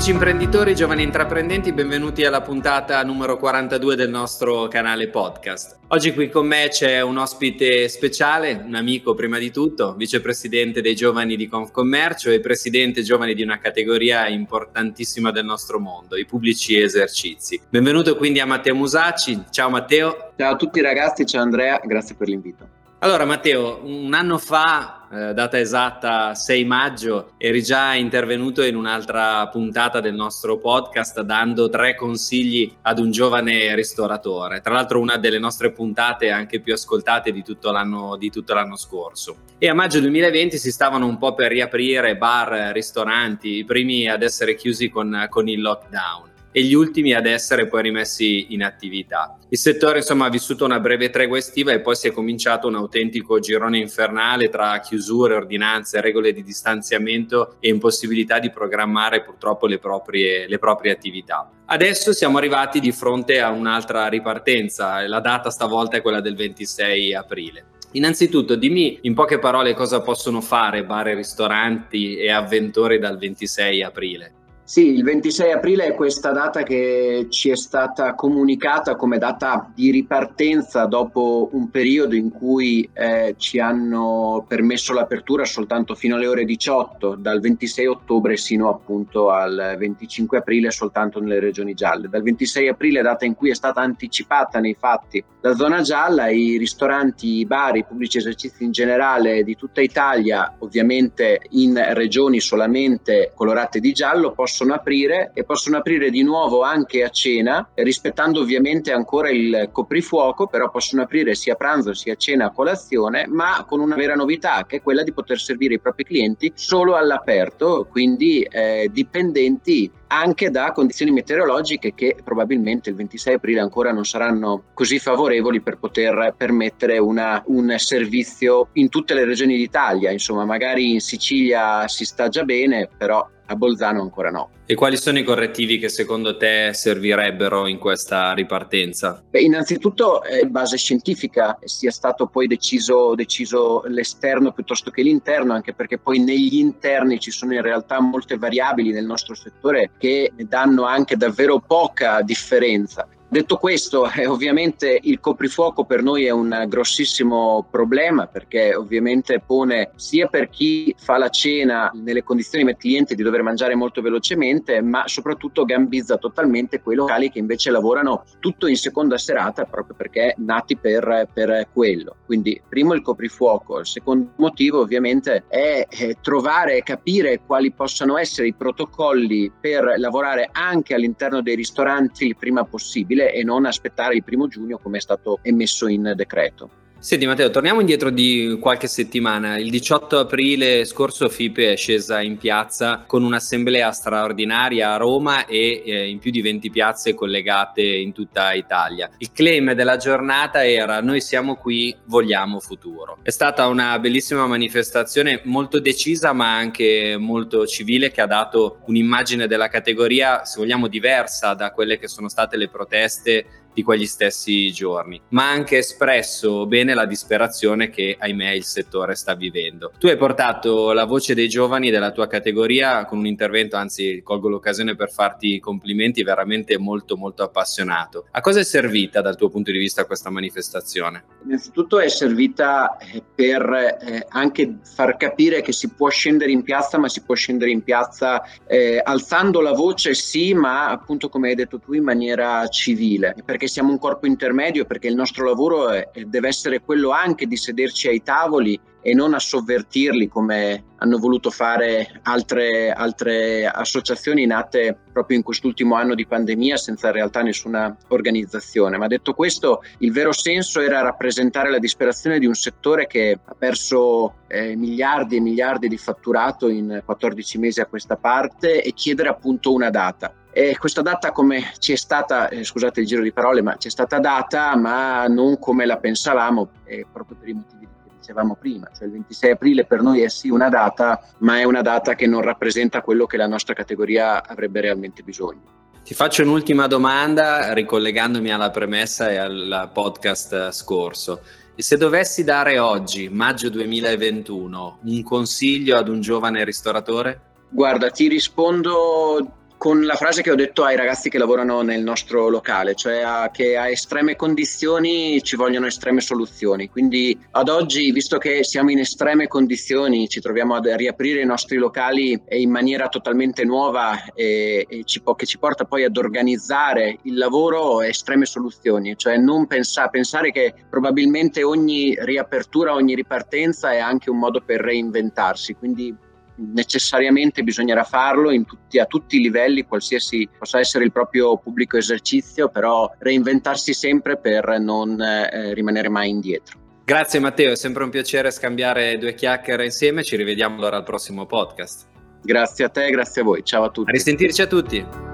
Amici imprenditori, giovani intraprendenti, benvenuti alla puntata numero 42 del nostro canale podcast. Oggi qui con me c'è un ospite speciale, un amico prima di tutto, vicepresidente dei giovani di Confcommercio e presidente giovani di una categoria importantissima del nostro mondo, i pubblici esercizi. Benvenuto quindi a Matteo Musacci. Ciao Matteo. Ciao a tutti ragazzi, ciao Andrea, grazie per l'invito. Allora Matteo, un anno fa, eh, data esatta 6 maggio, eri già intervenuto in un'altra puntata del nostro podcast dando tre consigli ad un giovane ristoratore. Tra l'altro una delle nostre puntate anche più ascoltate di tutto l'anno, di tutto l'anno scorso. E a maggio 2020 si stavano un po' per riaprire bar, ristoranti, i primi ad essere chiusi con, con il lockdown e gli ultimi ad essere poi rimessi in attività. Il settore insomma ha vissuto una breve tregua estiva e poi si è cominciato un autentico girone infernale tra chiusure, ordinanze, regole di distanziamento e impossibilità di programmare purtroppo le proprie, le proprie attività. Adesso siamo arrivati di fronte a un'altra ripartenza, la data stavolta è quella del 26 aprile. Innanzitutto, dimmi in poche parole cosa possono fare bar e ristoranti e avventori dal 26 aprile. Sì, il 26 aprile è questa data che ci è stata comunicata come data di ripartenza dopo un periodo in cui eh, ci hanno permesso l'apertura soltanto fino alle ore 18, dal 26 ottobre sino appunto al 25 aprile soltanto nelle regioni gialle. Dal 26 aprile, data in cui è stata anticipata nei fatti la zona gialla, i ristoranti, i bar, i pubblici esercizi in generale di tutta Italia, ovviamente in regioni solamente colorate di giallo, possono possono aprire e possono aprire di nuovo anche a cena, rispettando ovviamente ancora il coprifuoco, però possono aprire sia a pranzo sia a cena a colazione, ma con una vera novità che è quella di poter servire i propri clienti solo all'aperto, quindi eh, dipendenti anche da condizioni meteorologiche che probabilmente il 26 aprile ancora non saranno così favorevoli per poter permettere una, un servizio in tutte le regioni d'Italia. Insomma, magari in Sicilia si sta già bene, però a Bolzano ancora no. E quali sono i correttivi che secondo te servirebbero in questa ripartenza? Beh, innanzitutto eh, base scientifica sia stato poi deciso, deciso l'esterno piuttosto che l'interno, anche perché poi negli interni ci sono in realtà molte variabili nel nostro settore che danno anche davvero poca differenza. Detto questo, eh, ovviamente il coprifuoco per noi è un grossissimo problema perché ovviamente pone sia per chi fa la cena nelle condizioni del cliente di dover mangiare molto velocemente, ma soprattutto gambizza totalmente quei locali che invece lavorano tutto in seconda serata proprio perché nati per, per quello. Quindi primo il coprifuoco, il secondo motivo ovviamente è, trovare e capire quali possano essere i protocolli per lavorare anche all'interno dei ristoranti il prima possibile possibile e non aspettare il primo giugno come è stato emesso in decreto. Senti Matteo, torniamo indietro di qualche settimana. Il 18 aprile scorso FIPE è scesa in piazza con un'assemblea straordinaria a Roma e eh, in più di 20 piazze collegate in tutta Italia. Il claim della giornata era noi siamo qui, vogliamo futuro. È stata una bellissima manifestazione molto decisa ma anche molto civile che ha dato un'immagine della categoria, se vogliamo, diversa da quelle che sono state le proteste di quegli stessi giorni, ma ha anche espresso bene la disperazione che ahimè il settore sta vivendo. Tu hai portato la voce dei giovani della tua categoria con un intervento, anzi colgo l'occasione per farti complimenti, veramente molto molto appassionato. A cosa è servita dal tuo punto di vista questa manifestazione? Innanzitutto è servita eh, per eh, anche far capire che si può scendere in piazza, ma si può scendere in piazza eh, alzando la voce sì, ma appunto come hai detto tu in maniera civile, perché siamo un corpo intermedio, perché il nostro lavoro è, deve essere quello anche di sederci ai tavoli e non a sovvertirli come hanno voluto fare altre, altre associazioni nate proprio in quest'ultimo anno di pandemia senza in realtà nessuna organizzazione. Ma detto questo, il vero senso era rappresentare la disperazione di un settore che ha perso eh, miliardi e miliardi di fatturato in 14 mesi a questa parte e chiedere appunto una data. E questa data come ci è stata, eh, scusate il giro di parole, ma ci è stata data, ma non come la pensavamo, eh, proprio per i motivi che dicevamo prima. Cioè il 26 aprile per noi è sì una data, ma è una data che non rappresenta quello che la nostra categoria avrebbe realmente bisogno. Ti faccio un'ultima domanda ricollegandomi alla premessa e al podcast scorso. E se dovessi dare oggi, maggio 2021, un consiglio ad un giovane ristoratore? Guarda, ti rispondo con la frase che ho detto ai ragazzi che lavorano nel nostro locale, cioè a, che a estreme condizioni ci vogliono estreme soluzioni. Quindi ad oggi, visto che siamo in estreme condizioni, ci troviamo a riaprire i nostri locali in maniera totalmente nuova e, e ci, che ci porta poi ad organizzare il lavoro estreme soluzioni, cioè non pensa, pensare che probabilmente ogni riapertura, ogni ripartenza è anche un modo per reinventarsi. Quindi necessariamente bisognerà farlo tutti, a tutti i livelli, qualsiasi possa essere il proprio pubblico esercizio, però reinventarsi sempre per non eh, rimanere mai indietro. Grazie Matteo, è sempre un piacere scambiare due chiacchiere insieme, ci rivediamo allora al prossimo podcast. Grazie a te, grazie a voi, ciao a tutti. A risentirci a tutti.